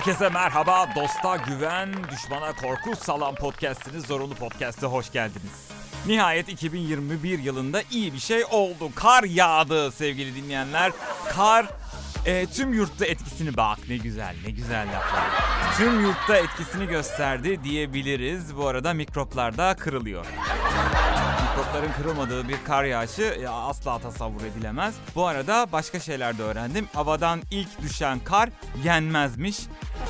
Herkese merhaba. Dosta güven, düşmana korku salan podcast'iniz Zorunlu Podcast'e hoş geldiniz. Nihayet 2021 yılında iyi bir şey oldu. Kar yağdı sevgili dinleyenler. Kar e, tüm yurtta etkisini bak ne güzel ne güzel laflar. Tüm yurtta etkisini gösterdi diyebiliriz. Bu arada mikroplar da kırılıyor. Mikropların kırılmadığı bir kar yağışı ya, asla tasavvur edilemez. Bu arada başka şeyler de öğrendim. Havadan ilk düşen kar yenmezmiş.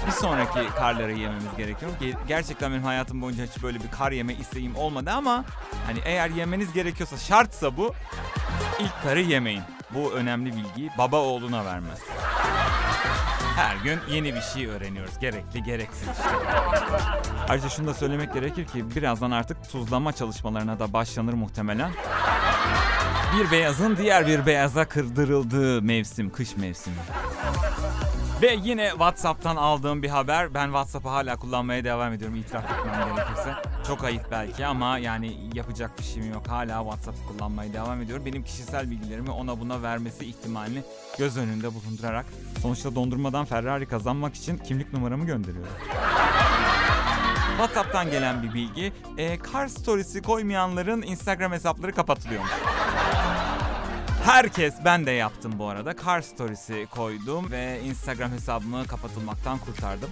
Bir sonraki karları yememiz gerekiyor. Ge- Gerçekten benim hayatım boyunca hiç böyle bir kar yeme isteğim olmadı ama hani eğer yemeniz gerekiyorsa şartsa bu ilk karı yemeyin. Bu önemli bilgiyi baba oğluna vermez. Her gün yeni bir şey öğreniyoruz. Gerekli gereksiz. Ayrıca şunu da söylemek gerekir ki birazdan artık tuzlama çalışmalarına da başlanır muhtemelen. Bir beyazın diğer bir beyaza kırdırıldığı mevsim, kış mevsimi. Ve yine WhatsApp'tan aldığım bir haber. Ben WhatsApp'ı hala kullanmaya devam ediyorum itiraf etmem gerekirse. Çok ayıp belki ama yani yapacak bir şeyim yok. Hala WhatsApp'ı kullanmaya devam ediyorum. Benim kişisel bilgilerimi ona buna vermesi ihtimalini göz önünde bulundurarak sonuçta dondurmadan Ferrari kazanmak için kimlik numaramı gönderiyorum. WhatsApp'tan gelen bir bilgi. E, car storiesi koymayanların Instagram hesapları kapatılıyormuş. Herkes ben de yaptım bu arada. Car storiesi koydum ve Instagram hesabımı kapatılmaktan kurtardım.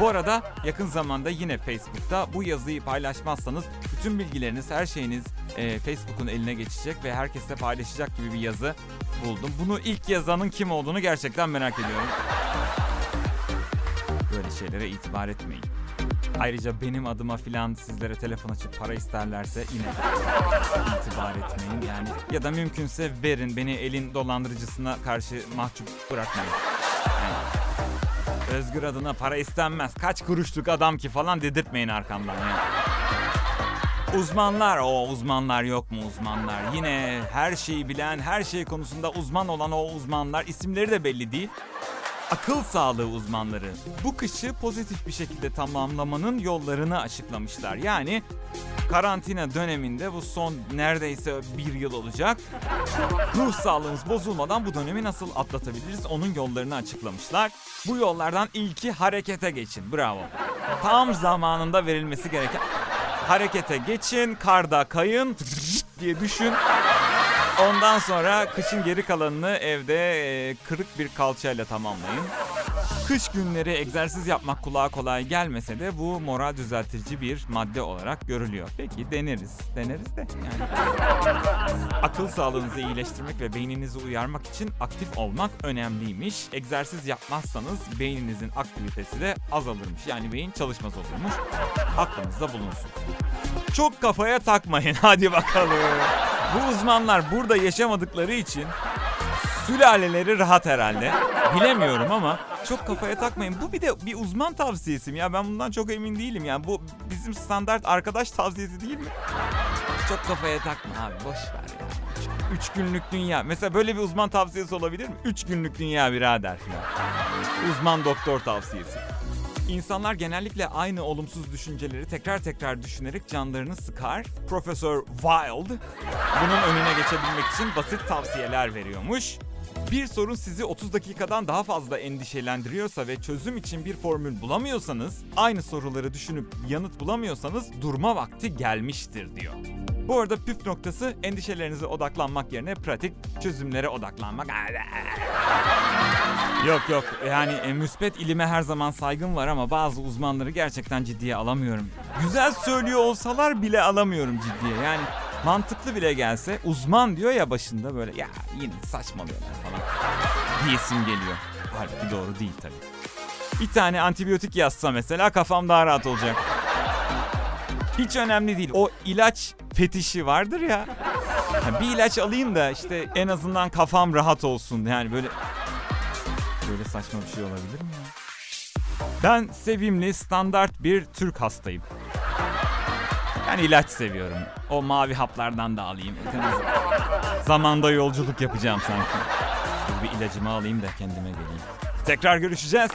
Bu arada yakın zamanda yine Facebook'ta bu yazıyı paylaşmazsanız bütün bilgileriniz, her şeyiniz e, Facebook'un eline geçecek ve herkesle paylaşacak gibi bir yazı buldum. Bunu ilk yazanın kim olduğunu gerçekten merak ediyorum. Böyle şeylere itibar etmeyin. Ayrıca benim adıma filan sizlere telefon açıp para isterlerse yine itibar etmeyin yani. Ya da mümkünse verin beni elin dolandırıcısına karşı mahcup bırakmayın. Yani, Özgür adına para istenmez. Kaç kuruşluk adam ki falan dedirtmeyin arkamdan yani. Uzmanlar, o uzmanlar yok mu uzmanlar? Yine her şeyi bilen, her şey konusunda uzman olan o uzmanlar isimleri de belli değil. Akıl sağlığı uzmanları bu kışı pozitif bir şekilde tamamlamanın yollarını açıklamışlar. Yani karantina döneminde bu son neredeyse bir yıl olacak. Ruh sağlığımız bozulmadan bu dönemi nasıl atlatabiliriz onun yollarını açıklamışlar. Bu yollardan ilki harekete geçin. Bravo. Tam zamanında verilmesi gereken harekete geçin, karda kayın diye düşün. Ondan sonra kışın geri kalanını evde e, kırık bir kalçayla tamamlayın. Kış günleri egzersiz yapmak kulağa kolay gelmese de bu moral düzeltici bir madde olarak görülüyor. Peki deneriz. Deneriz de yani. Akıl sağlığınızı iyileştirmek ve beyninizi uyarmak için aktif olmak önemliymiş. Egzersiz yapmazsanız beyninizin aktivitesi de azalırmış. Yani beyin çalışmaz olurmuş. Aklınızda bulunsun. Çok kafaya takmayın hadi bakalım. Bu uzmanlar burada yaşamadıkları için sülaleleri rahat herhalde. Bilemiyorum ama çok kafaya takmayın. Bu bir de bir uzman tavsiyesi mi ya? Ben bundan çok emin değilim yani. Bu bizim standart arkadaş tavsiyesi değil mi? Çok kafaya takma abi boş ver ya. Üç, üç günlük dünya. Mesela böyle bir uzman tavsiyesi olabilir mi? Üç günlük dünya birader falan. Uzman doktor tavsiyesi. İnsanlar genellikle aynı olumsuz düşünceleri tekrar tekrar düşünerek canlarını sıkar. Profesör Wild bunun önüne geçebilmek için basit tavsiyeler veriyormuş. Bir sorun sizi 30 dakikadan daha fazla endişelendiriyorsa ve çözüm için bir formül bulamıyorsanız, aynı soruları düşünüp yanıt bulamıyorsanız durma vakti gelmiştir diyor. Bu arada püf noktası endişelerinize odaklanmak yerine pratik çözümlere odaklanmak. Yok yok yani e, müspet ilime her zaman saygım var ama bazı uzmanları gerçekten ciddiye alamıyorum. Güzel söylüyor olsalar bile alamıyorum ciddiye yani mantıklı bile gelse uzman diyor ya başında böyle ya yine saçmalıyorlar falan diyesim geliyor. Halbuki doğru değil tabii. Bir tane antibiyotik yazsa mesela kafam daha rahat olacak. Hiç önemli değil. O ilaç fetişi vardır ya. Bir ilaç alayım da işte en azından kafam rahat olsun. Yani böyle böyle saçma bir şey olabilir mi ya? Ben sevimli standart bir Türk hastayım. Ben ilaç seviyorum. O mavi haplardan da alayım. Zamanda yolculuk yapacağım sanki. Bir ilacımı alayım da kendime geleyim. Tekrar görüşeceğiz.